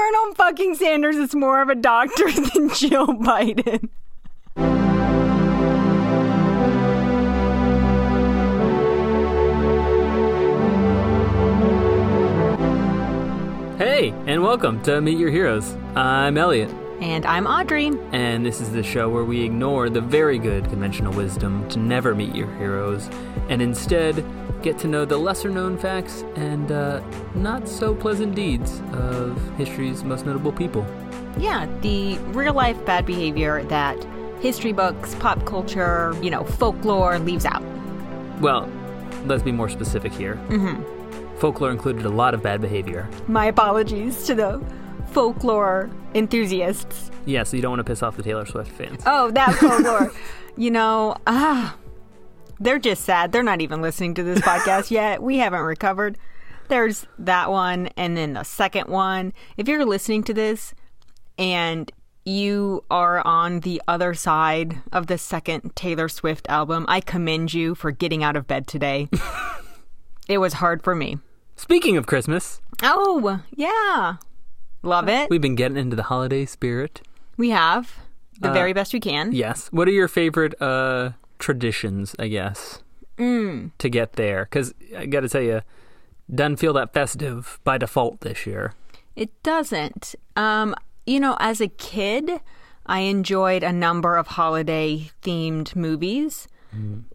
Colonel fucking Sanders is more of a doctor than Jill Biden. Hey, and welcome to Meet Your Heroes. I'm Elliot, And I'm Audrey. and this is the show where we ignore the very good conventional wisdom to never meet your heroes and instead get to know the lesser known facts and uh, not so pleasant deeds of history's most notable people. Yeah, the real life bad behavior that history books, pop culture, you know, folklore leaves out. Well, let's be more specific here. Mm-hmm. Folklore included a lot of bad behavior. My apologies to the folklore enthusiasts. Yeah, so you don't want to piss off the Taylor Swift fans. Oh, that folklore. you know, ah, they're just sad. They're not even listening to this podcast yet. We haven't recovered. There's that one, and then the second one. If you're listening to this and you are on the other side of the second Taylor Swift album, I commend you for getting out of bed today. it was hard for me. Speaking of Christmas, Oh, yeah. Love it. we've been getting into the holiday spirit. We have the Uh, very best we can. Yes. What are your favorite uh, traditions, I guess, Mm. to get there? Because I got to tell you, doesn't feel that festive by default this year. It doesn't. Um, you know, as a kid, I enjoyed a number of holiday themed movies.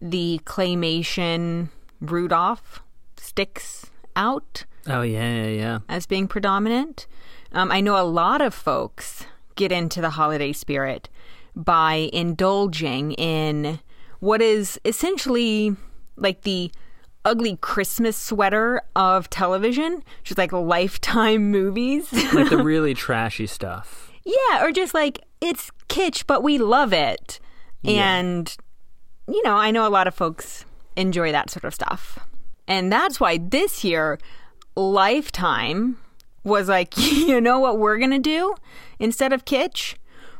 The claymation Rudolph sticks out Oh, yeah, yeah, yeah. as being predominant. Um, I know a lot of folks get into the holiday spirit by indulging in what is essentially like the ugly Christmas sweater of television, just like lifetime movies. Like the really trashy stuff. yeah, or just like it's kitsch, but we love it. And, you know, I know a lot of folks enjoy that sort of stuff. And that's why this year, Lifetime was like, you know what we're going to do instead of kitsch?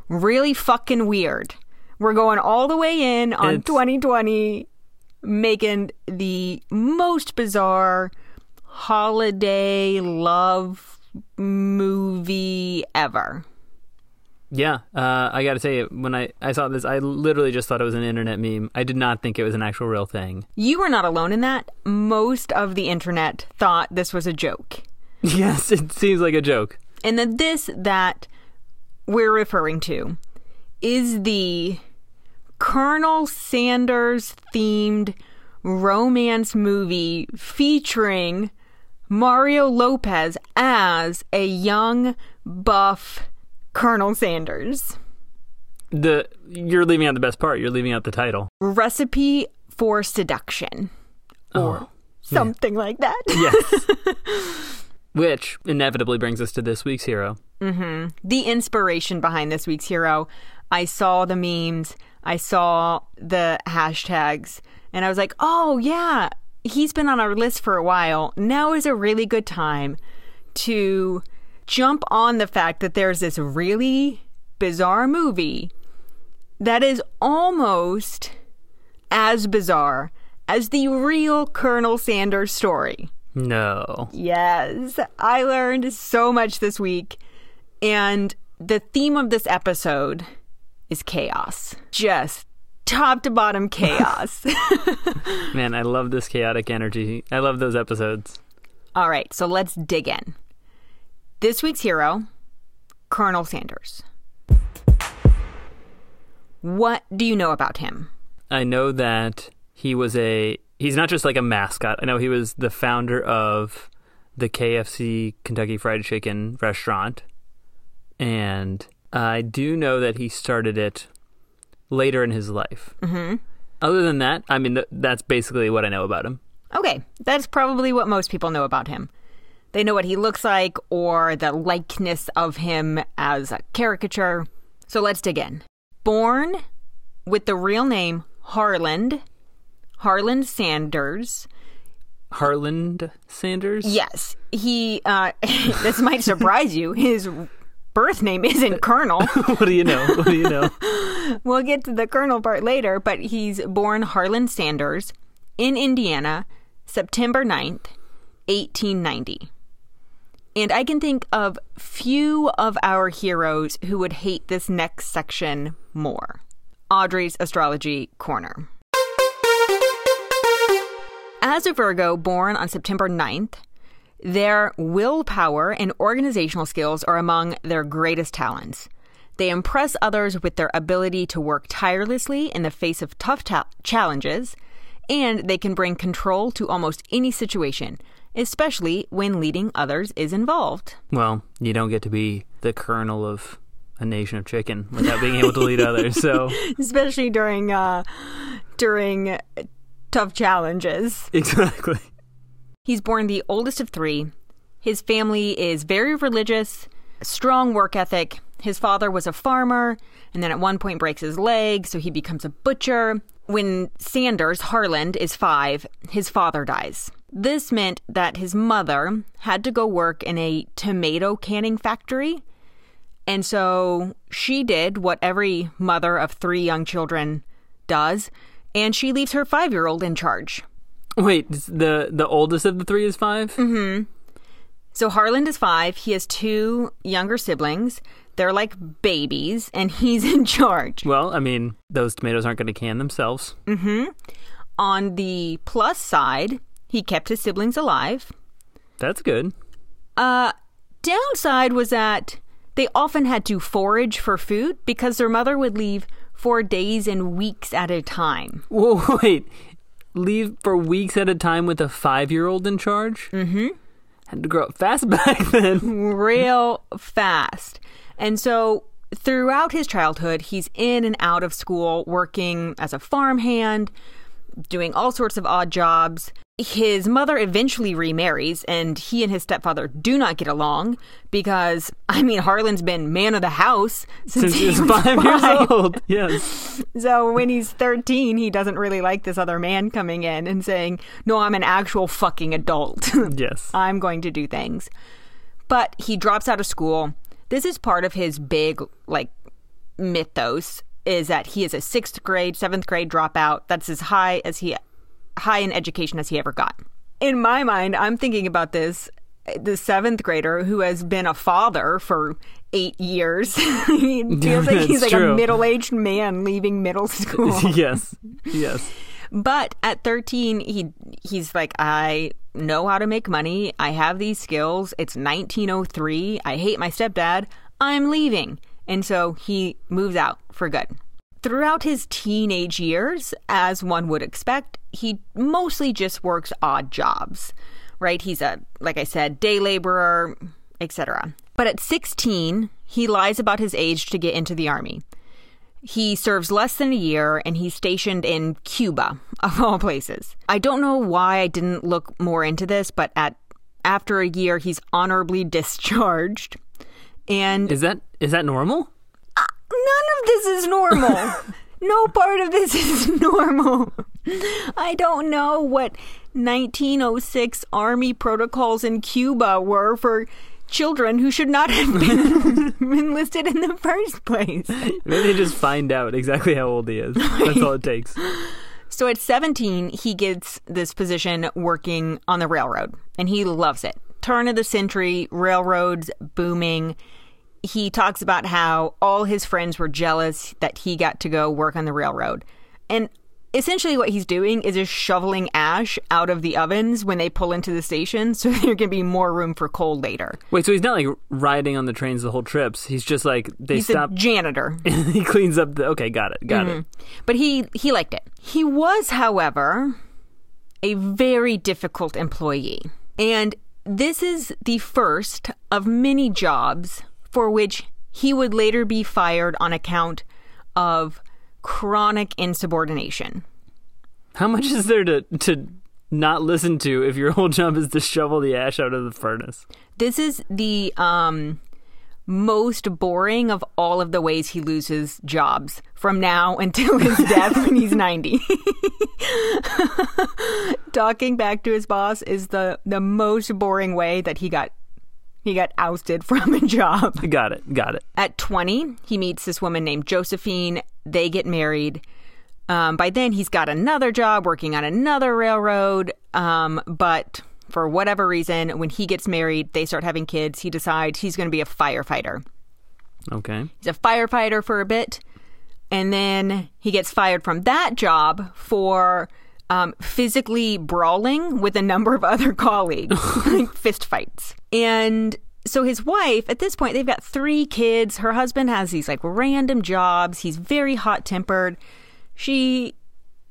Really fucking weird. We're going all the way in on It's- 2020, making the most bizarre holiday love movie ever. Yeah, uh, I got to tell you, when I, I saw this, I literally just thought it was an internet meme. I did not think it was an actual real thing. You were not alone in that. Most of the internet thought this was a joke. yes, it seems like a joke. And the this that we're referring to is the Colonel Sanders themed romance movie featuring Mario Lopez as a young, buff Colonel Sanders. The You're leaving out the best part. You're leaving out the title. Recipe for Seduction. Oh. Or Oh, something like that. yes. Which inevitably brings us to this week's hero. Mm-hmm. the inspiration behind this week's hero. I saw the memes, I saw the hashtags, and I was like, oh, yeah, he's been on our list for a while. Now is a really good time to jump on the fact that there's this really bizarre movie that is almost as bizarre as the real Colonel Sanders story. No. Yes, I learned so much this week. And the theme of this episode is chaos. Just top to bottom chaos. Man, I love this chaotic energy. I love those episodes. All right, so let's dig in. This week's hero, Colonel Sanders. What do you know about him? I know that he was a he's not just like a mascot. I know he was the founder of the KFC Kentucky Fried Chicken restaurant. And I do know that he started it later in his life. Mm-hmm. Other than that, I mean, th- that's basically what I know about him. Okay, that's probably what most people know about him. They know what he looks like or the likeness of him as a caricature. So let's dig in. Born with the real name Harland, Harland Sanders. Harland Sanders? Yes, he, uh, this might surprise you. His birth name isn't Colonel. what do you know? What do you know? we'll get to the Colonel part later, but he's born Harland Sanders in Indiana, September 9th, 1890. And I can think of few of our heroes who would hate this next section more. Audrey's Astrology Corner. As a Virgo born on September 9th, their willpower and organizational skills are among their greatest talents. They impress others with their ability to work tirelessly in the face of tough ta- challenges, and they can bring control to almost any situation, especially when leading others is involved. Well, you don't get to be the colonel of a nation of chicken without being able to lead others. So, especially during uh, during tough challenges. exactly. He's born the oldest of three. His family is very religious, strong work ethic. His father was a farmer, and then at one point breaks his leg, so he becomes a butcher. When Sanders, Harland, is five, his father dies. This meant that his mother had to go work in a tomato canning factory. And so she did what every mother of three young children does, and she leaves her five year old in charge. Wait, the the oldest of the three is 5 Mm-hmm. So Harland is five. He has two younger siblings. They're like babies, and he's in charge. Well, I mean, those tomatoes aren't going to can themselves. On the plus side, he kept his siblings alive. That's good. Uh, downside was that they often had to forage for food because their mother would leave for days and weeks at a time. Whoa, wait. Leave for weeks at a time with a five year old in charge? Mm-hmm. Had to grow up fast back then. real fast. And so throughout his childhood, he's in and out of school, working as a farmhand, doing all sorts of odd jobs. His mother eventually remarries, and he and his stepfather do not get along because, I mean, Harland's been man of the house since, Since he was five years old. Yes. So when he's 13, he doesn't really like this other man coming in and saying, No, I'm an actual fucking adult. Yes. I'm going to do things. But he drops out of school. This is part of his big, like, mythos is that he is a sixth grade, seventh grade dropout. That's as high as he, high in education as he ever got. In my mind, I'm thinking about this the seventh grader who has been a father for eight years. he feels like he's like true. a middle aged man leaving middle school. yes. Yes. But at 13, he he's like, I know how to make money. I have these skills. It's 1903. I hate my stepdad. I'm leaving. And so he moves out for good. Throughout his teenage years, as one would expect, he mostly just works odd jobs. Right? He's a like I said, day laborer, etc. But at 16, he lies about his age to get into the army. He serves less than a year and he's stationed in Cuba, of all places. I don't know why I didn't look more into this, but at after a year he's honorably discharged. And Is that is that normal? None of this is normal. no part of this is normal. I don't know what 1906 army protocols in Cuba were for children who should not have been enlisted in the first place. Maybe they just find out exactly how old he is. That's all it takes. So at 17, he gets this position working on the railroad, and he loves it. Turn of the century, railroads booming. He talks about how all his friends were jealous that he got to go work on the railroad. And essentially, what he's doing is just shoveling ash out of the ovens when they pull into the station so there can be more room for coal later. Wait, so he's not like riding on the trains the whole trips. He's just like they He's stop a janitor. he cleans up the Okay, got it. Got it. Mm-hmm. But he he liked it. He was, however, a very difficult employee. And this is the first of many jobs for which he would later be fired on account of chronic insubordination. How much is there to to not listen to if your whole job is to shovel the ash out of the furnace? This is the um most boring of all of the ways he loses jobs from now until his death when he's 90. Talking back to his boss is the the most boring way that he got he got ousted from a job. Got it. Got it. At 20, he meets this woman named Josephine. They get married. Um, by then, he's got another job working on another railroad, um, but For whatever reason, when he gets married, they start having kids. He decides he's going to be a firefighter. Okay. He's a firefighter for a bit, and then he gets fired from that job for um, physically brawling with a number of other colleagues, like fist fights. And so his wife, at this point, they've got three kids. Her husband has these like random jobs. He's very hot tempered. She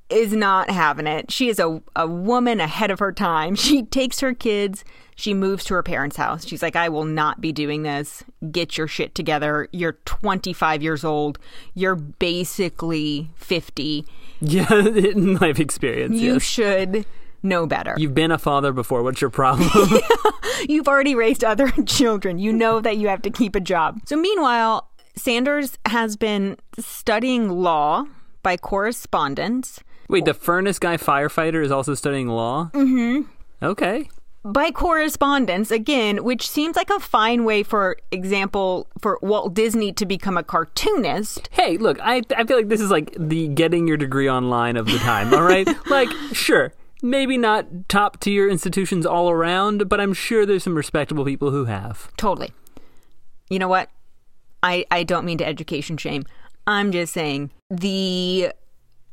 is not having it. She is a, a woman ahead of her time. She takes her kids, she moves to her parents' house. She's like, I will not be doing this. Get your shit together. You're 25 years old. You're basically 50. Yeah, in life experience. You yes. should know better. You've been a father before. What's your problem? You've already raised other children. You know that you have to keep a job. So, meanwhile, Sanders has been studying law by correspondence. Wait, the furnace guy firefighter is also studying law? Mm-hmm. Okay. By correspondence, again, which seems like a fine way, for example, for Walt Disney to become a cartoonist. Hey, look, I I feel like this is like the getting your degree online of the time, all right? like, sure, maybe not top tier institutions all around, but I'm sure there's some respectable people who have. Totally. You know what? I, I don't mean to education shame. I'm just saying the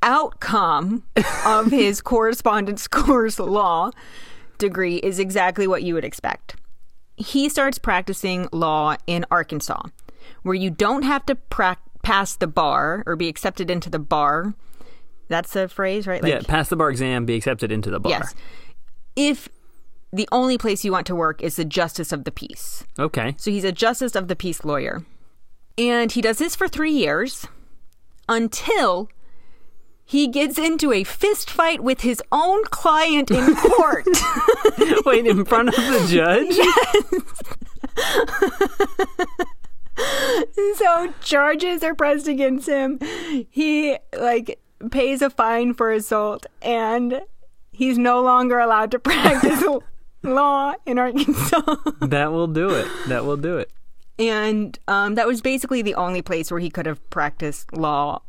outcome of his correspondence course law degree is exactly what you would expect. He starts practicing law in Arkansas, where you don't have to pra- pass the bar or be accepted into the bar. That's the phrase, right? yeah, pass the bar exam, be accepted into the bar. Yes. If the only place you want to work is the justice of the peace. Okay. So he's a justice of the peace lawyer. And he does this for three years until he gets into a fist fight with his own client in court. Wait, in front of the judge? Yes. so charges are pressed against him. He like pays a fine for assault and he's no longer allowed to practice law in Arkansas. That will do it. That will do it. and um, that was basically the only place where he could have practiced law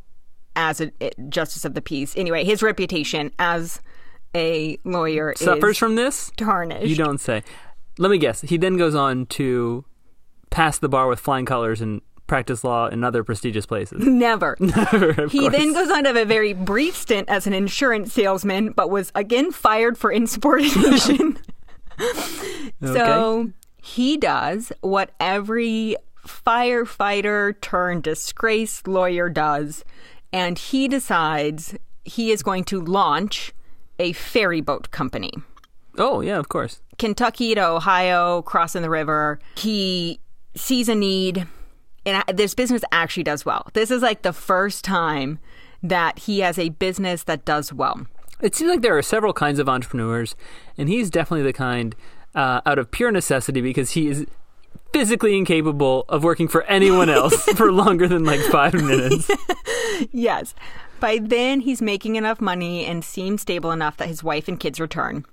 as a, a justice of the peace. Anyway, his reputation as a lawyer Suffers is from this? tarnished. You don't say. Let me guess. He then goes on to pass the bar with flying colors and practice law in other prestigious places. Never. Of He course. then goes on to have a very brief stint as an insurance salesman, but was again fired for insubordination. So he does what every firefighter turned disgraced lawyer does, and he decides he is going to launch a ferry boat company. Oh, yeah, of course. Kentucky to Ohio, crossing the river. He sees a need, and this business actually does well. This is like the first time that he has a business that does well. It seems like there are several kinds of entrepreneurs, and he's definitely the kind uh, out of pure necessity because he is physically incapable of working for anyone else for longer than like five minutes. Yes. By then, he's making enough money and seems stable enough that his wife and kids return.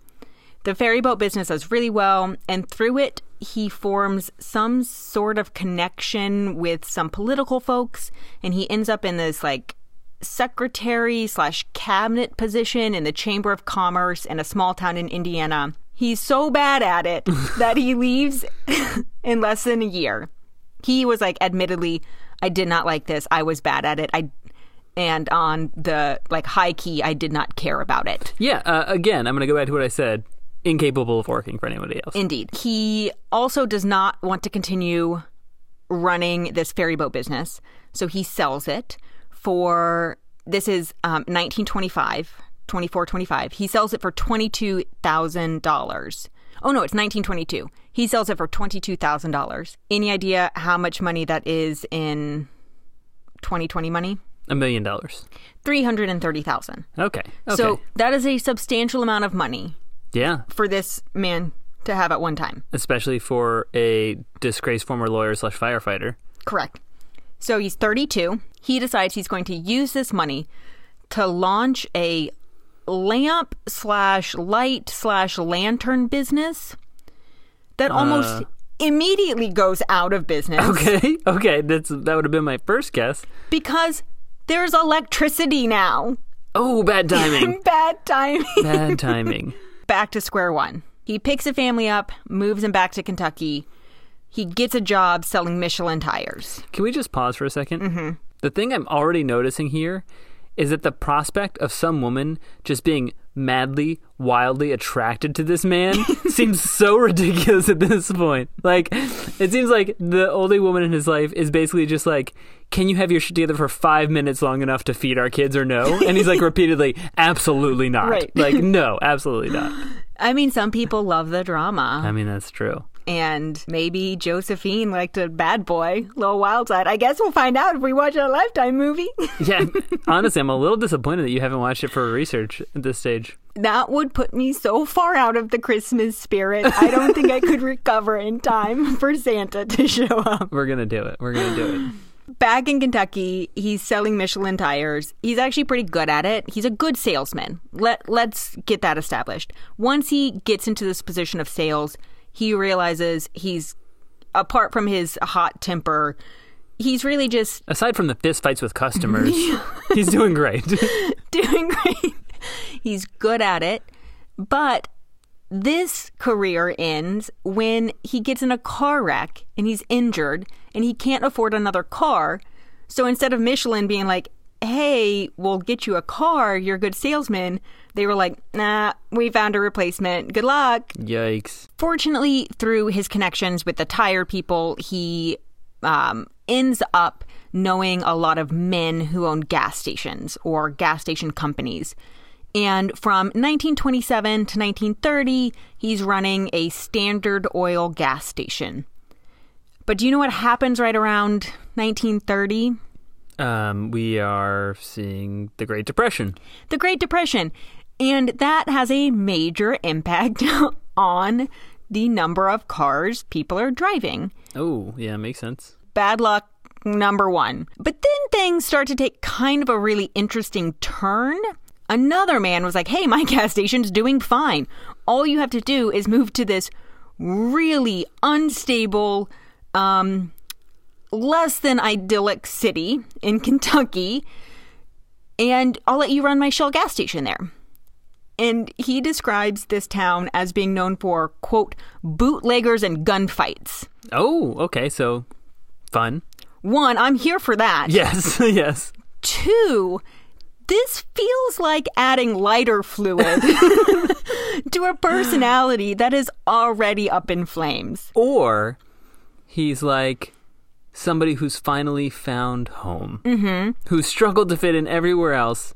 The ferry boat business does really well, and through it, he forms some sort of connection with some political folks, and he ends up in this like secretary slash cabinet position in the Chamber of Commerce in a small town in Indiana. He's so bad at it that he leaves in less than a year. He was like, admittedly, I did not like this. I was bad at it. I and on the like high key, I did not care about it. Yeah, uh, again, I'm going to go back to what I said incapable of working for anybody else. Indeed. He also does not want to continue running this ferry boat business, so he sells it for this is um, 1925, 24, 25. He sells it for $22,000. Oh no, it's 1922. He sells it for $22,000. Any idea how much money that is in 2020 money? A million dollars. 330,000. Okay. Okay. So that is a substantial amount of money yeah, for this man to have at one time. especially for a disgraced former lawyer slash firefighter. Correct. So he's 32. He decides he's going to use this money to launch a lamp slash light slash lantern business that almost immediately goes out of business Okay. Okay. That's that would have been my first guess. because there's electricity now. Oh, bad timing. Bad timing. bad timing. Back to square one. He picks a family up, moves them back to Kentucky. He gets a job selling Michelin tires. Can we just pause for a 2nd Mm-hmm. The thing I'm already noticing here is that the prospect of some woman just being madly, wildly attracted to this man seems so ridiculous at this point. Like, it seems like the only woman in his life is basically just like, can you have your shit together for five minutes long enough to feed our kids or no? And he's like repeatedly, absolutely not. Right. Like, no, absolutely not. I mean, some people love the drama. I mean, that's true. And maybe Josephine liked a bad boy, little wild side. I guess we'll find out if we watch a Lifetime movie. Yeah, honestly, I'm a little disappointed that you haven't watched it for research at this stage. that would put me so far out of the Christmas spirit. I don't think I could recover in time for Santa to show up. We're gonna do it. We're gonna do it. Back in Kentucky, he's selling Michelin tires. He's actually pretty good at it. He's a good salesman. Let let's get that established. Once he gets into this position of sales, he realizes he's apart from his hot temper, he's really just Aside from the fist fights with customers, he's doing great. doing great. He's good at it. But this career ends when he gets in a car wreck and he's injured and he can't afford another car. So instead of Michelin being like, hey, we'll get you a car, you're a good salesman, they were like, nah, we found a replacement. Good luck. Yikes. Fortunately, through his connections with the tire people, he um, ends up knowing a lot of men who own gas stations or gas station companies. And from 1927 to 1930, he's running a standard oil gas station. But do you know what happens right around 1930? Um, we are seeing the Great Depression. the Great Depression. And that has a major impact on the number of cars people are driving. Oh, yeah, makes sense. Bad luck, number one. But then things start to take kind of a really interesting turn. Another man was like, hey, my gas station's doing fine. All you have to do is move to this really unstable, um, less than idyllic city in Kentucky, and I'll let you run my Shell gas station there. And he describes this town as being known for, quote, bootleggers and gunfights. Oh, okay, so fun. One, I'm here for that. Yes, yes. Two, this feels like adding lighter fluid to a personality that is already up in flames. Or he's like somebody who's finally found home, mm-hmm. who's struggled to fit in everywhere else,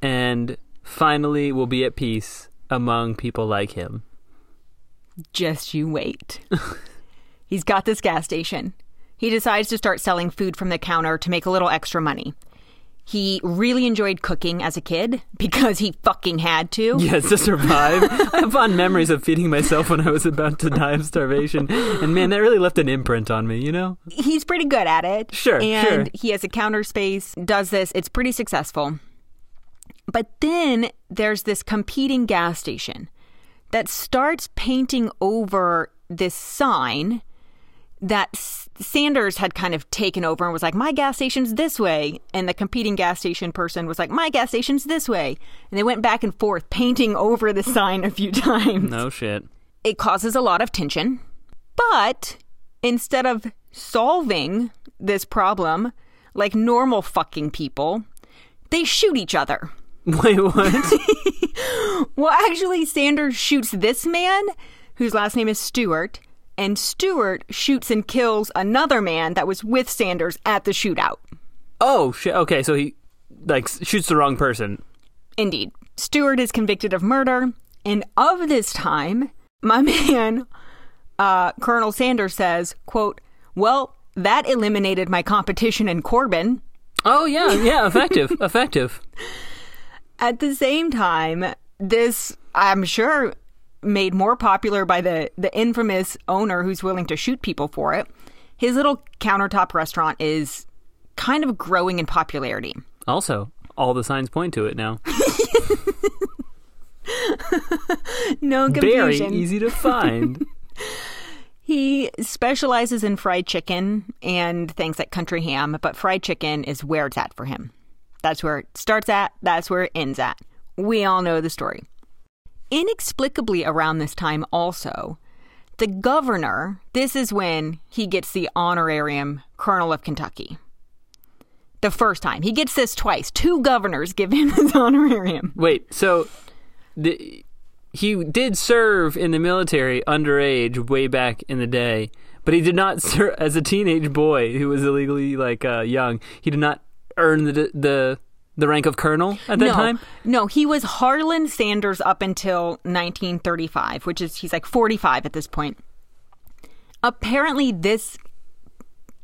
and finally will be at peace among people like him. Just you wait. He's got this gas station. He decides to start selling food from the counter to make a little extra money. He really enjoyed cooking as a kid because he fucking had to. Yes, to survive. I have fond memories of feeding myself when I was about to die of starvation. And man, that really left an imprint on me, you know? He's pretty good at it. Sure, And sure. he has a counter space, does this. It's pretty successful. But then there's this competing gas station that starts painting over this sign that S- Sanders had kind of taken over and was like, My gas station's this way. And the competing gas station person was like, My gas station's this way. And they went back and forth painting over the sign a few times No shit. it causes a lot of tension. But instead of solving this problem like normal fucking people, they shoot each other. Wait, what? Well, actually, Sanders shoots this man, whose last name is Stewart, and Stewart shoots and kills another man that was with Sanders at the shootout. oh, shit. Okay, so he like shoots the wrong person. Indeed. Stewart is convicted of murder, and of this time, my man, uh, Colonel Sanders says, quote, Well, that eliminated my competition in Corbin. Oh, yeah, yeah, effective, effective. At the same time, this, I'm sure, made more popular by the, the infamous owner who's willing to shoot people for it. His little countertop restaurant is kind of growing in popularity. Also, all the signs point to it now. No confusion. Very easy to find. He specializes in fried chicken and things like country ham, but fried chicken is where it's at for him. That's where it starts at, that's where it ends at. We all know the story. Inexplicably around this time also, the governor, this is when he gets the honorarium Colonel of Kentucky. The first time. He gets this twice. Two governors give him his honorarium. Wait, so the, he did serve in the military underage way back in the day, but he did not serve as a teenage boy who was illegally like uh, young. He did not earn the the the rank of colonel at that no, time. No, he was Harland Sanders up until 1935, which is he's like 45 at this point. Apparently, this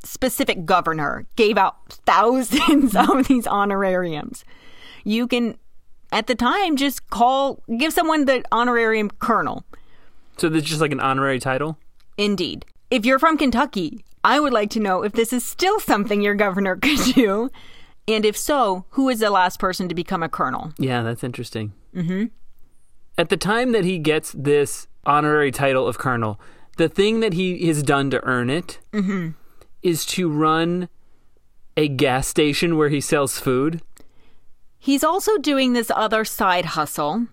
specific governor gave out thousands of these honorariums. You can, at the time, just call, give someone the honorarium colonel. So this is just like an honorary title. Indeed. If you're from Kentucky, I would like to know if this is still something your governor could do. And if so, who is the last person to become a colonel? Yeah, that's interesting. Mm-hmm. At the time that he gets this honorary title of colonel, the thing that he has done to earn it is to run a gas station where he sells food. He's also doing this other side hustle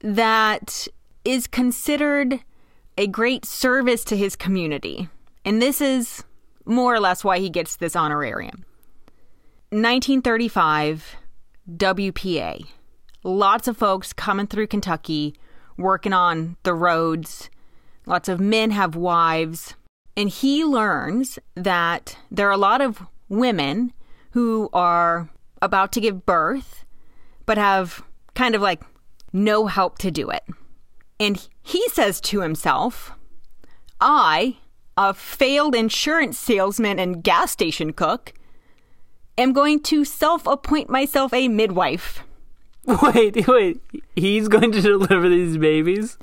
that is considered a great service to his community. And this is more or less why he gets this honorarium. 1935, WPA. Lots of folks coming through Kentucky, working on the roads. Lots of men have wives. And he learns that there are a lot of women who are about to give birth, but have kind of like no help to do it. And he says to himself, I, a failed insurance salesman and gas station cook, am going to self appoint myself a midwife. Wait, wait. He's going to deliver these babies?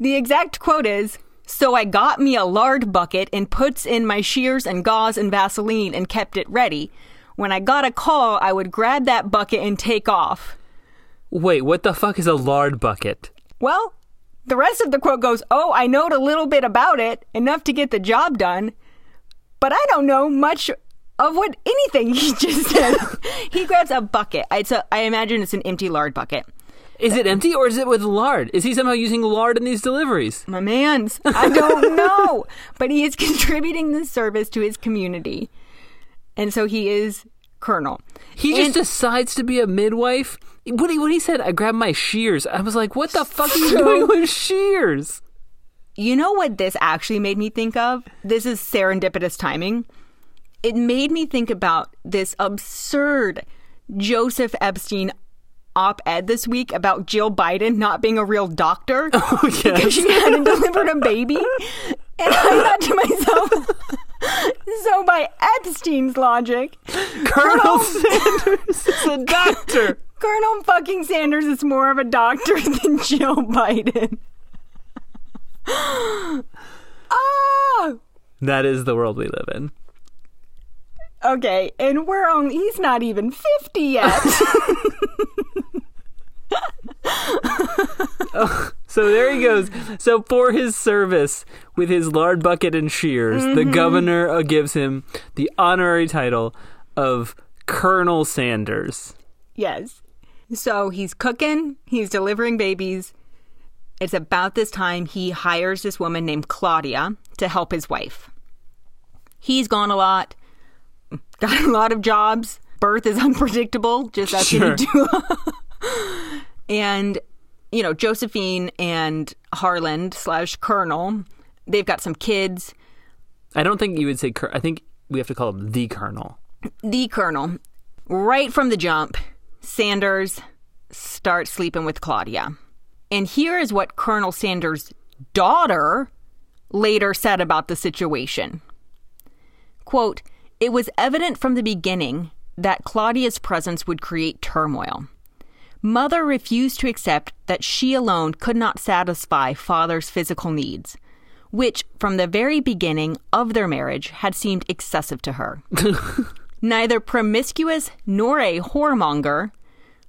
The exact quote is So I got me a lard bucket and puts in my shears and gauze and Vaseline and kept it ready. When I got a call, I would grab that bucket and take off. Wait, what the fuck is a lard bucket? Well, the rest of the quote goes, Oh, I knowed a little bit about it, enough to get the job done, but I don't know much of what anything he just said. he grabs a bucket. It's a, I imagine it's an empty lard bucket. Is it empty or is it with lard? Is he somehow using lard in these deliveries? My man's. I don't know. but he is contributing this service to his community. And so he is colonel. He just decides to be a midwife. When he, when he said, I grabbed my shears, I was like, what the fuck are you So- doing with shears? You know what this actually made me think of? This is serendipitous timing. It made me think about this absurd Joseph Epstein op ed this week about Jill Biden not being a real doctor Oh, because she hadn't delivered a baby. And I thought to myself, so by Epstein's logic, Colonel Sanders is a doctor. Colonel fucking Sanders is more of a doctor than Jill Biden. Ah! That is the world we live in. Okay, and we're on. he's not even 50 yet. So there he goes. So for his service with his lard bucket and shears, the governor uh, gives him the honorary title of Colonel Sanders. yes. So he's cooking, he's delivering babies. It's about this time he hires this woman named Claudia to help his wife. He's gone a lot, got a lot of jobs. Birth is unpredictable, just as Sure. you do. and, you know, Josephine and Harland slash Colonel, they've got some kids. I don't think you would say. I think we have to call him the Colonel. the colonel, right from the jump, Sanders starts sleeping with Claudia. And here is what Colonel Sanders' daughter later said about the situation. Quote, It was evident from the beginning that Claudia's presence would create turmoil. Mother refused to accept that she alone could not satisfy father's physical needs, which, from the very beginning of their marriage, had seemed excessive to her. Neither promiscuous nor a whoremonger,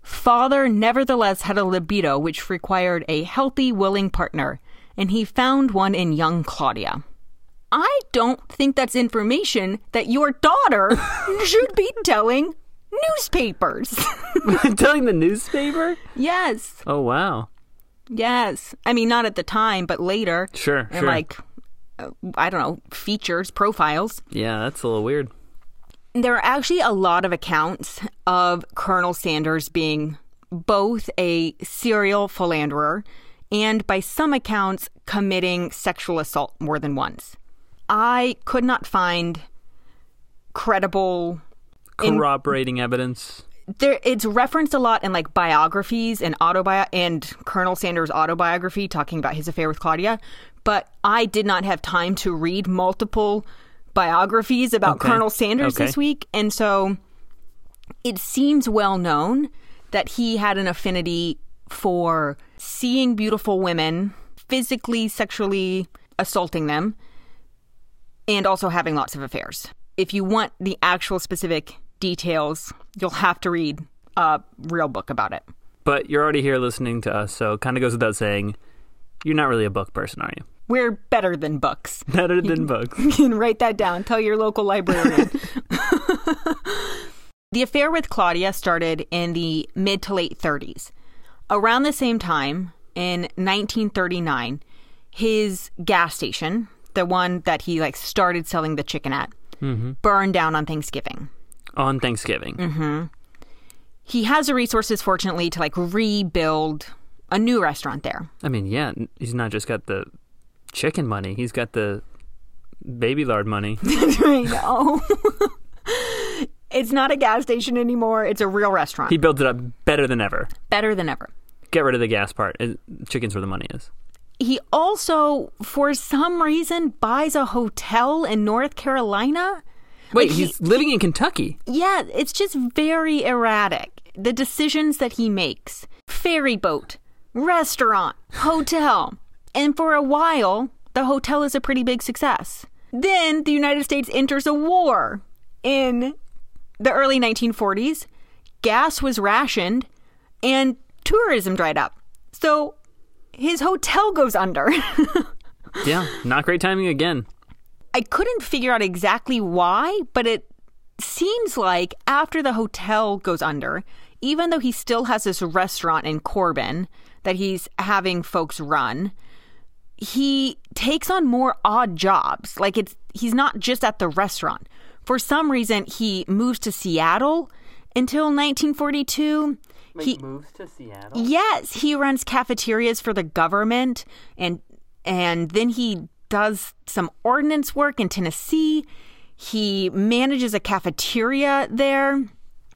father nevertheless had a libido which required a healthy, willing partner, and he found one in young Claudia. I don't think that's information that your daughter should be telling newspapers. Telling the newspaper? yes. Oh wow. Yes. I mean, not at the time, but later. Sure, And sure. like, uh, I don't know, features, profiles. Yeah, that's a little weird. There are actually a lot of accounts of Colonel Sanders being both a serial philanderer and, by some accounts, committing sexual assault more than once. I could not find credible. In- Corroborating evidence. there, it's referenced a lot in like biographies and autobi and Colonel Sanders' autobiography talking about his affair with Claudia. But I did not have time to read multiple biographies about Okay. Colonel Sanders Okay. this week, and so it seems well known that he had an affinity for seeing beautiful women, physically, sexually assaulting them, and also having lots of affairs. If you want the actual specific details, you'll have to read a real book about it. But you're already here listening to us, so it kind of goes without saying, you're not really a book person, are you? We're better than books. Better than books. You can write that down. Tell your local librarian. the affair with Claudia started in the mid to late 30s. Around the same time, in 1939, his gas station, the one that he like started selling the chicken at, mm-hmm. burned down on Thanksgiving. On Thanksgiving. Mm-hmm. He has the resources, fortunately, to like rebuild a new restaurant there. I mean, yeah, he's not just got the chicken money, he's got the baby lard money. It's not a gas station anymore. It's a real restaurant. he builds it up better than ever. Better than ever. Get rid of the gas part. Chicken's where the money is. He also, for some reason, buys a hotel in North Carolina. Wait, Like, he- he's living in Kentucky. Yeah, it's just very erratic. The decisions that he makes ferry boat, restaurant, hotel. And for a while, the hotel is a pretty big success. Then the United States enters a war in the early 1940s. Gas was rationed and tourism dried up. So his hotel goes under. Yeah, not great timing again. I couldn't figure out exactly why, but it seems like after the hotel goes under, even though he still has this restaurant in Corbin that he's having folks run, he takes on more odd jobs. Like it's he's not just at the restaurant. For some reason, he moves to Seattle until 1942. He moves to Seattle. Yes, he runs cafeterias for the government and and then he does some ordnance work in Tennessee. He manages a cafeteria there.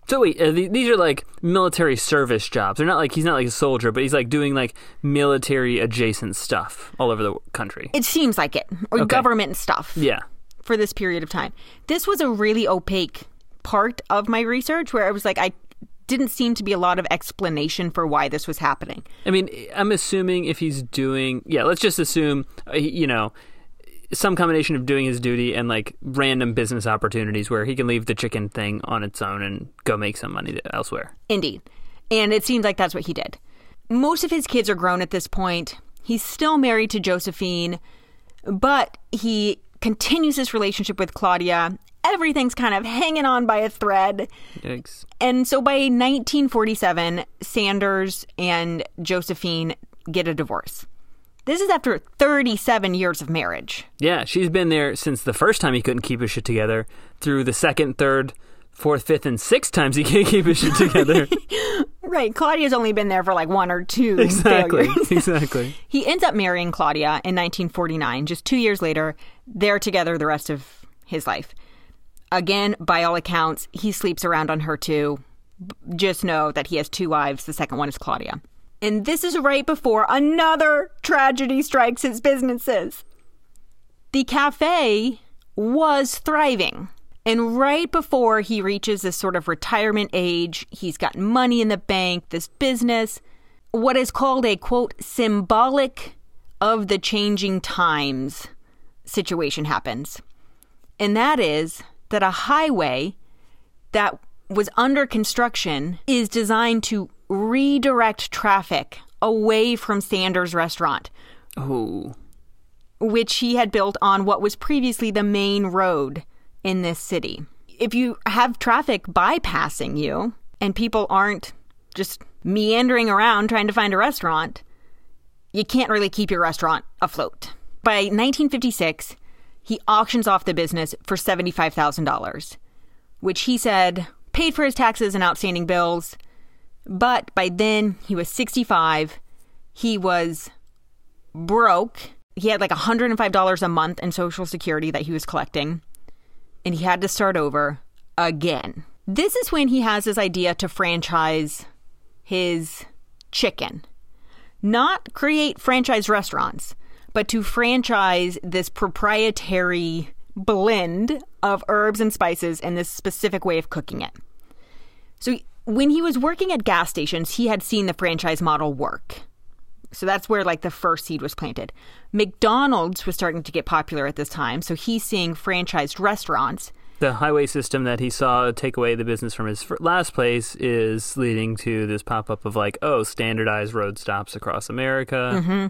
So wait, uh, th- these are like military service jobs. They're not like he's not like a soldier, but he's like doing like military adjacent stuff all over the country. It seems like it. Or Okay. government stuff Yeah. for this period of time. This was a really opaque part of my research where I was like I didn't seem to be a lot of explanation for why this was happening. I mean, I'm assuming if he's doing, yeah, let's just assume, uh, you know, some combination of doing his duty and like random business opportunities where he can leave the chicken thing on its own and go make some money elsewhere. Indeed. And it seems like that's what he did. Most of his kids are grown at this point. He's still married to Josephine, but he continues his relationship with Claudia. Everything's kind of hanging on by a thread. Yikes. And so by 1947, Sanders and Josephine get a divorce. This is after 37 years of marriage. Yeah, she's been there since the first time he couldn't keep his shit together, through the second, third, fourth, fifth, and sixth times he can't keep his shit together. Right, Claudia's only been there for like one or two exactly. exactly. He ends up marrying Claudia in 1949. Just two years later, they're together the rest of his life. Again, by all accounts, he sleeps around on her too. Just know that he has two wives. The second one is Claudia. And this is right before another tragedy strikes his businesses. The cafe was thriving. And right before he reaches this sort of retirement age, he's got money in the bank, this business, what is called a quote, symbolic of the changing times situation happens. And that is that a highway that was under construction is designed to redirect traffic away from Sanders Restaurant, Oh, which he had built on what was previously the main road in this city. If you have traffic bypassing you and people aren't just meandering around trying to find a restaurant, you can't really keep your restaurant afloat. By 1956, he auctions off the business for $75,000, which he said paid for his taxes and outstanding bills. But by then, he was 65. He was broke. He had like $105 a month in Social Security that he was collecting, and he had to start over again. This is when he has this idea to franchise his chicken, not create franchise restaurants, but to franchise this proprietary blend of herbs and spices and this specific way of cooking it. So when he was working at gas stations, he had seen the franchise model work. So that's where like the first seed was planted. McDonald's was starting to get popular at this time, so he's seeing franchised restaurants. The highway system that he saw take away the business from his last place is leading to this pop up of like, oh, standardized road stops across America. Mm-hmm.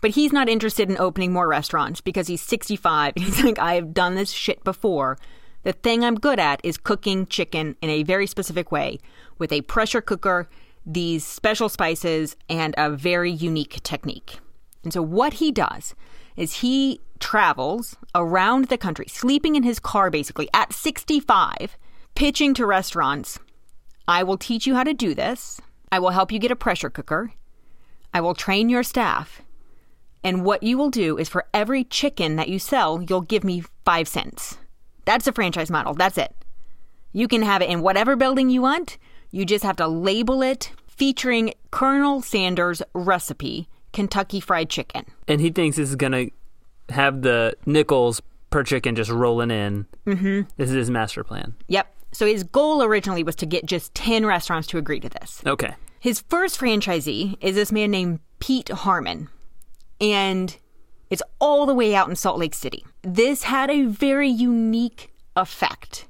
But he's not interested in opening more restaurants because he's 65 and he's like, I have done this shit before. The thing I'm good at is cooking chicken in a very specific way with a pressure cooker, these special spices, and a very unique technique. And so, what he does is he travels around the country, sleeping in his car basically at 65, pitching to restaurants I will teach you how to do this. I will help you get a pressure cooker. I will train your staff. And what you will do is for every chicken that you sell, you'll give me five cents. That's a franchise model. That's it. You can have it in whatever building you want. You just have to label it featuring Colonel Sanders' recipe, Kentucky Fried Chicken. And he thinks this is going to have the nickels per chicken just rolling in. Mm-hmm. This is his master plan. Yep. So his goal originally was to get just 10 restaurants to agree to this. Okay. His first franchisee is this man named Pete Harman, and it's all the way out in Salt Lake City. This had a very unique effect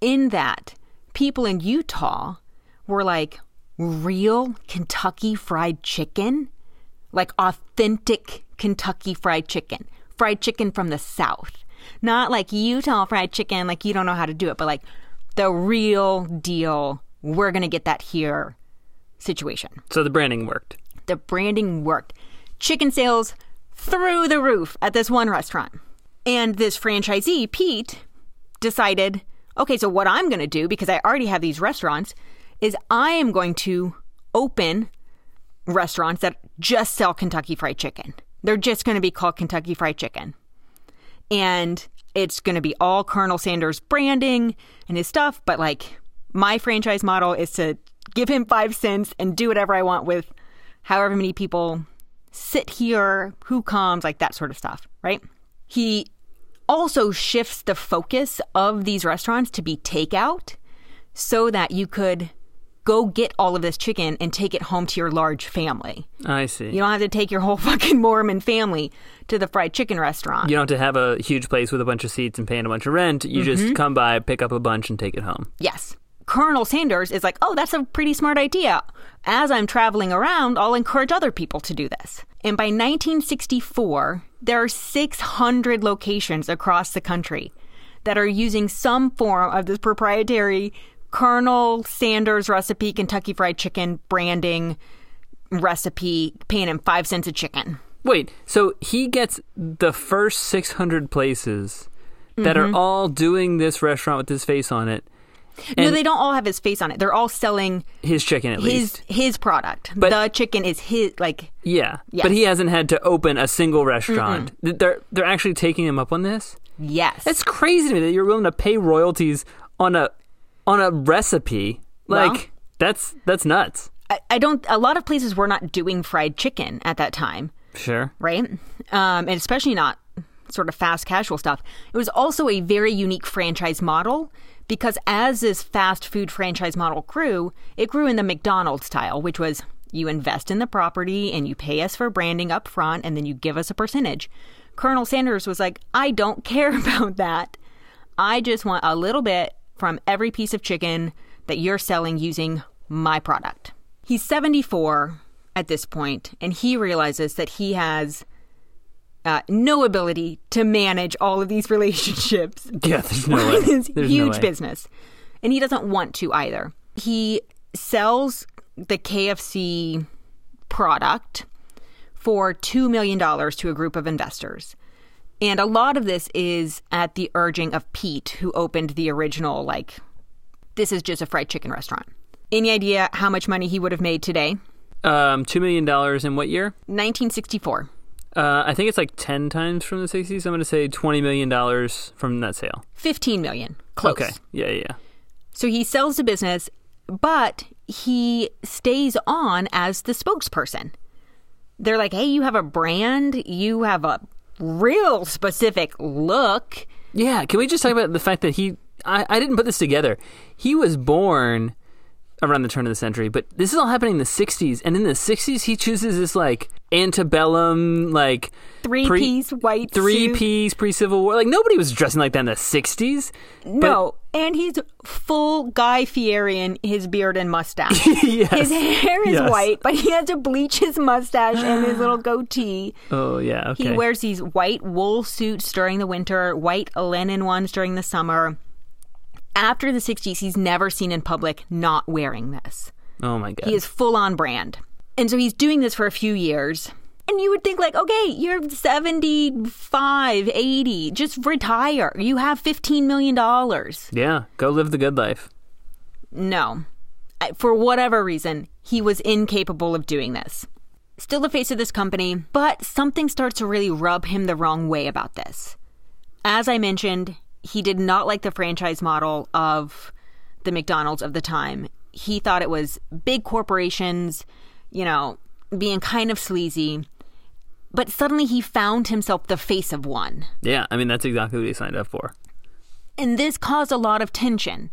in that people in Utah were like, real Kentucky fried chicken? Like authentic Kentucky fried chicken. Fried chicken from the South. Not like Utah fried chicken, like you don't know how to do it, but like the real deal, we're going to get that here situation. So the branding worked. The branding worked. Chicken sales through the roof at this one restaurant. And this franchisee, Pete, decided okay, so what I'm going to do, because I already have these restaurants, is I am going to open restaurants that just sell Kentucky Fried Chicken. They're just going to be called Kentucky Fried Chicken. And it's going to be all Colonel Sanders branding and his stuff, but like my franchise model is to give him five cents and do whatever I want with however many people sit here, who comes, like that sort of stuff, right? He also shifts the focus of these restaurants to be takeout so that you could go get all of this chicken and take it home to your large family. I see. You don't have to take your whole fucking Mormon family to the fried chicken restaurant. You don't have to have a huge place with a bunch of seats and paying a bunch of rent. You just mm-hmm. come by, pick up a bunch, and take it home. Yes. Colonel Sanders is like, oh, that's a pretty smart idea. As I'm traveling around, I'll encourage other people to do this. And by 1964, there are 600 locations across the country that are using some form of this proprietary Colonel Sanders recipe, Kentucky Fried Chicken branding recipe, paying him five cents a chicken. Wait, so he gets the first 600 places that are mm-hmm. all doing this restaurant with his face on it. no, they don't all have his face on it. They're all selling his chicken at his least. his product. But- the chicken is his like Yeah, Yes. but he hasn't had to open a single restaurant. Th- They're they're actually taking him up on this. yes. That's crazy to me that you're willing to pay royalties on a on a recipe. Like Well- that's that's nuts. I, I don't. A lot of places were not doing fried chicken at that time, Sure. right? Um, and especially not sort of fast casual stuff. It was also a very unique franchise model because as this fast food franchise model grew, it grew in the McDonald's style, which was you invest in the property and you pay us for branding up front and then you give us a percentage. Colonel Sanders was like, I don't care about that. I just want a little bit from every piece of chicken that you're selling using my product. He's 74 at this point, and he realizes that he has uh, no ability to manage all of these relationships Yeah, there's no way. with his no huge way. business. And he doesn't want to either. He sells the KFC product for $2 million to a group of investors. And a lot of this is at the urging of Pete, who opened the original, like, this is just a fried chicken restaurant. Any idea how much money he would have made today? Um, $2 million in what year? 1964. Uh, I think it's like 10 times from the 60s. I'm going to say $20 million from that sale. 15 million. Close. Okay. Yeah, yeah, yeah. So he sells the business, but he stays on as the spokesperson. They're like, hey, you have a brand, you have a real specific look. Yeah, can we just talk about the fact that he I, I didn't put this together. He was born around the turn of the century, but this is all happening in the 60s. And in the 60s, he chooses this like antebellum, like Three pre- piece white three suit. piece pre Civil War. Like nobody was dressing like that in the 60s. No, and he's full Guy Fieri in his beard and mustache. yes. His hair is Yes. white, but he has to bleach his mustache and his little goatee. Oh, yeah. Okay. He wears these white wool suits during the winter, white linen ones during the summer. After the 60s, he's never seen in public not wearing this. oh, my God. He is full on brand. And so he's doing this for a few years. And you would think, like, okay, you're 75, 80, just retire. You have $15 million. yeah. Go live the good life. No. I- For whatever reason, he was incapable of doing this. Still the face of this company, but something starts to really rub him the wrong way about this. As I mentioned, he did not like the franchise model of the McDonald's of the time. He thought it was big corporations, you know, being kind of sleazy. But suddenly he found himself the face of one. Yeah. I mean, that's exactly what he signed up for. And this caused a lot of tension.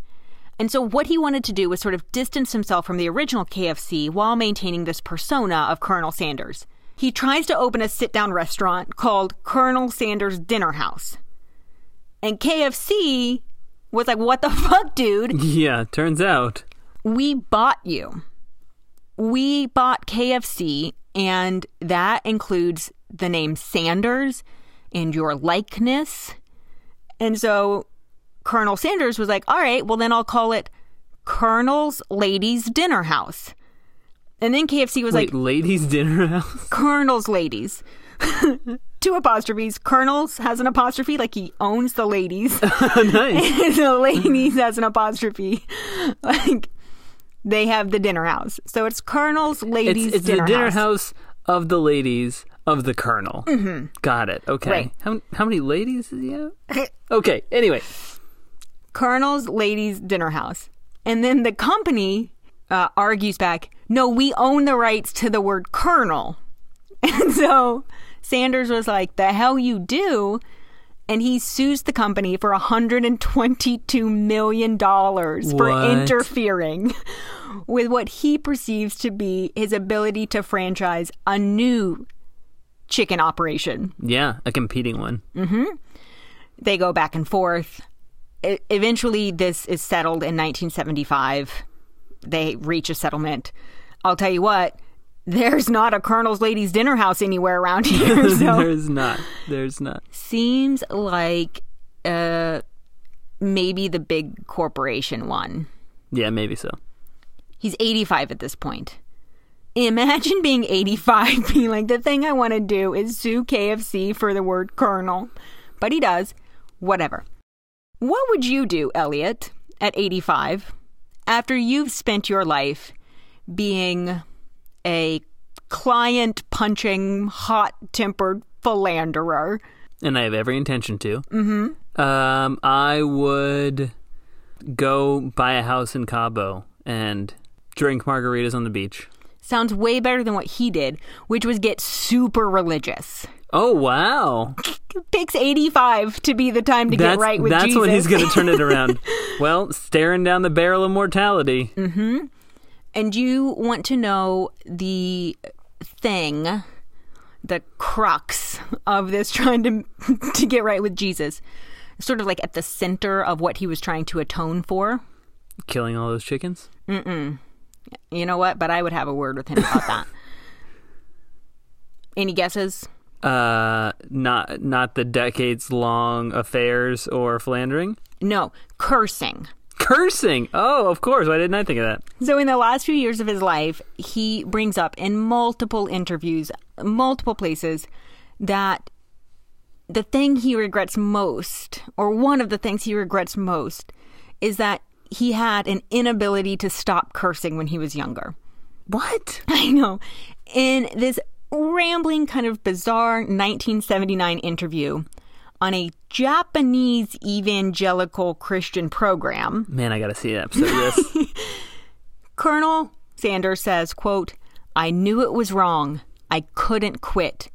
And so, what he wanted to do was sort of distance himself from the original KFC while maintaining this persona of Colonel Sanders. He tries to open a sit down restaurant called Colonel Sanders Dinner House. And KFC was like, What the fuck, dude? Yeah. Turns out. We bought you. We bought KFC, and that includes the name Sanders and your likeness. And so Colonel Sanders was like, all right, well, then I'll call it Colonel's Ladies Dinner House. And then KFC was Wait, like, ladies' dinner house? Colonel's Ladies. Two apostrophes. Colonel's has an apostrophe, like he owns the ladies. nice. the ladies has an apostrophe. Like they have the dinner house. So it's Colonel's Ladies It's, it's Dinner, the dinner house. house. of the ladies of the colonel. Mm-hmm. Got it. Okay. Right. How, how many ladies does he have? okay. Anyway. Colonel's Ladies Dinner House. And then the company uh, argues back, no, we own the rights to the word colonel. And so Sanders was like, the hell you do? And he sues the company for $122 million for interfering with what he perceives to be his ability to franchise a new chicken operation. Yeah, a competing one. Mm-hmm. They go back and forth. E- eventually, this is settled in 1975. They reach a settlement. I'll tell you what, there's not a Colonel's Ladies Dinner House anywhere around here. So There's not. There's not. seems like uh, maybe the big corporation one. Yeah, maybe so. He's 85 at this point. Imagine being 85, being like, the thing I want to do is sue KFC for the word colonel. But he does. Whatever. What would you do, Elliot, at 85, after you've spent your life being a client punching, hot tempered philanderer? And I have every intention to. Mm-hmm. Um, I would go buy a house in Cabo and drink margaritas on the beach. Sounds way better than what he did, which was get super religious. Oh wow! Picks 85 to be the time to That's get right with that's Jesus. when he's going to turn it around. well, staring down the barrel of mortality. And you want to know the thing, the crux of this trying to to get right with Jesus, sort of like at the center of what he was trying to atone for. Killing all those chickens. You know what? But I would have a word with him about that. Any guesses? Uh, not not the decades long affairs or philandering. No, cursing. Cursing. Oh, of course. Why didn't I think of that? So, in the last few years of his life, he brings up in multiple interviews, multiple places, that the thing he regrets most, or one of the things he regrets most, is that he had an inability to stop cursing when he was younger. What? I know. In this rambling, kind of bizarre 1979 interview on a Japanese evangelical Christian program, Man, I got to see an episode of this. Colonel Sanders says, quote, I knew it was wrong. I couldn't quit.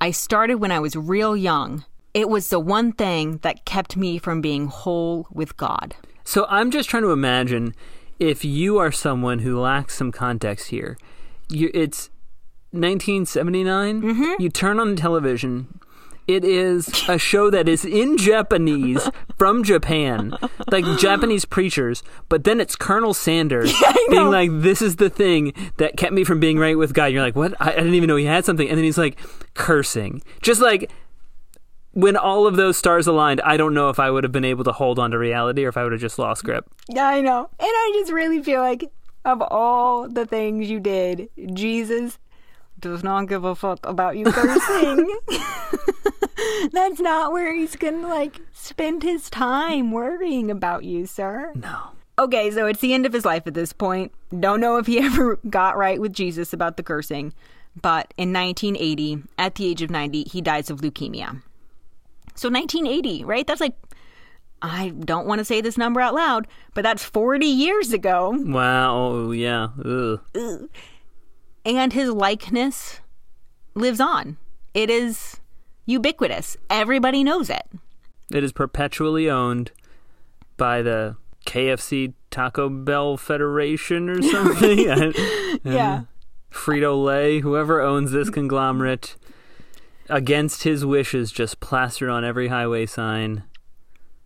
I started when I was real young. It was the one thing that kept me from being whole with God. So I'm just trying to imagine if you are someone who lacks some context here. You, it's 1979. Mm-hmm. You turn on television. It is a show that is in Japanese from Japan, like Japanese preachers, but then it's Colonel Sanders being like, This is the thing that kept me from being right with God. You're like, What? I, I didn't even know he had something. And then he's like, cursing. Just like when all of those stars aligned, I don't know if I would have been able to hold on to reality or if I would have just lost grip. Yeah, I know. And I just really feel like of all the things you did, Jesus does not give a fuck about you cursing. That's not where he's gonna like spend his time worrying about you, sir. No. Okay, so it's the end of his life at this point. Don't know if he ever got right with Jesus about the cursing, but in 1980, at the age of 90, he dies of leukemia. So 1980, right? That's like I don't want to say this number out loud, but that's 40 years ago. Wow. Yeah. Ugh. And his likeness lives on. It is ubiquitous. Everybody knows it. It is perpetually owned by the KFC Taco Bell Federation or something. Yeah. Frito Lay, whoever owns this conglomerate, against his wishes, just plastered on every highway sign.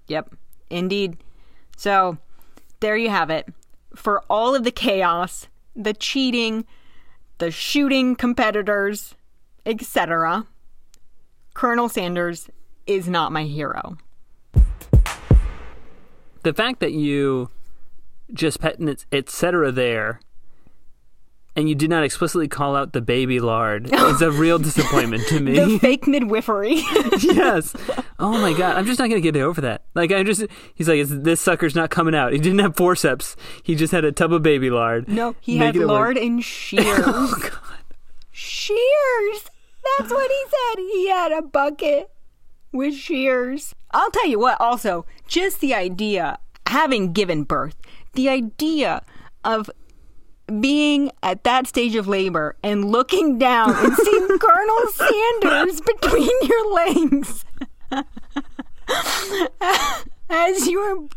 Yep, indeed. So there you have it. For all of the chaos, the cheating, the shooting competitors, etc., Colonel Sanders is not my hero. The fact that you just pet and et cetera there, and you did not explicitly call out the baby lard is a real disappointment to me. The fake midwifery. yes. Oh my god, I'm just not gonna get over that. Like I just, he's like, this sucker's not coming out. He didn't have forceps. He just had a tub of baby lard. no, he Make had it work. lard and oh, shears. Oh god. shears! That's what he said. He had a bucket with shears. I'll tell you what, also, just the idea, having given birth, the idea of being at that stage of labor and looking down and seeing Colonel Sanders between your legs as you're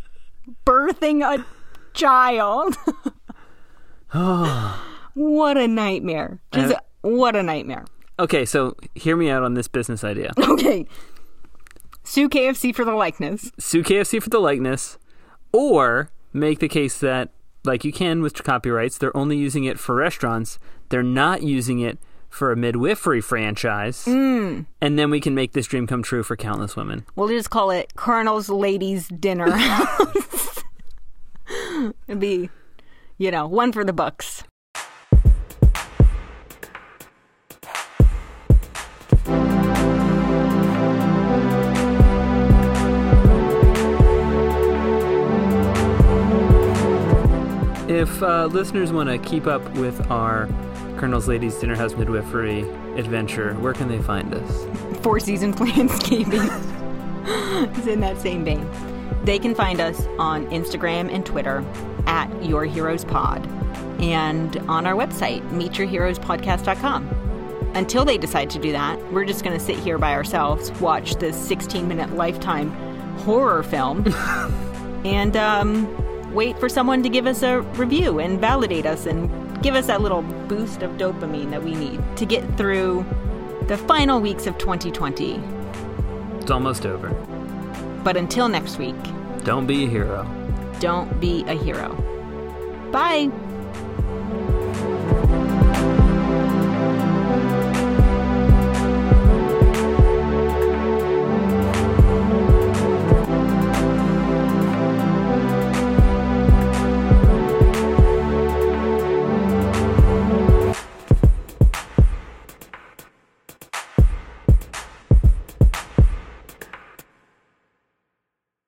birthing a child. what a nightmare. Just Uh, what a nightmare. Okay, so hear me out on this business idea. Okay. Sue KFC for the likeness. Sue KFC for the likeness, or make the case that, like you can with copyrights, they're only using it for restaurants. They're not using it for a midwifery franchise. Mm. And then we can make this dream come true for countless women. We'll just call it Colonel's Ladies Dinner. It'd be, you know, one for the books. If uh, listeners want to keep up with our Colonel's Ladies Dinner House Midwifery adventure, where can they find us? Four Seasons Landscaping is in that same vein. They can find us on Instagram and Twitter at Your Heroes Pod and on our website, meetyourheroespodcast.com. Until they decide to do that, we're just going to sit here by ourselves, watch this 16 minute lifetime horror film, and um, wait for someone to give us a review and validate us and give us that little boost of dopamine that we need to get through the final weeks of 2020. It's almost over. But until next week, Don't be a hero. don't be a hero. Bye.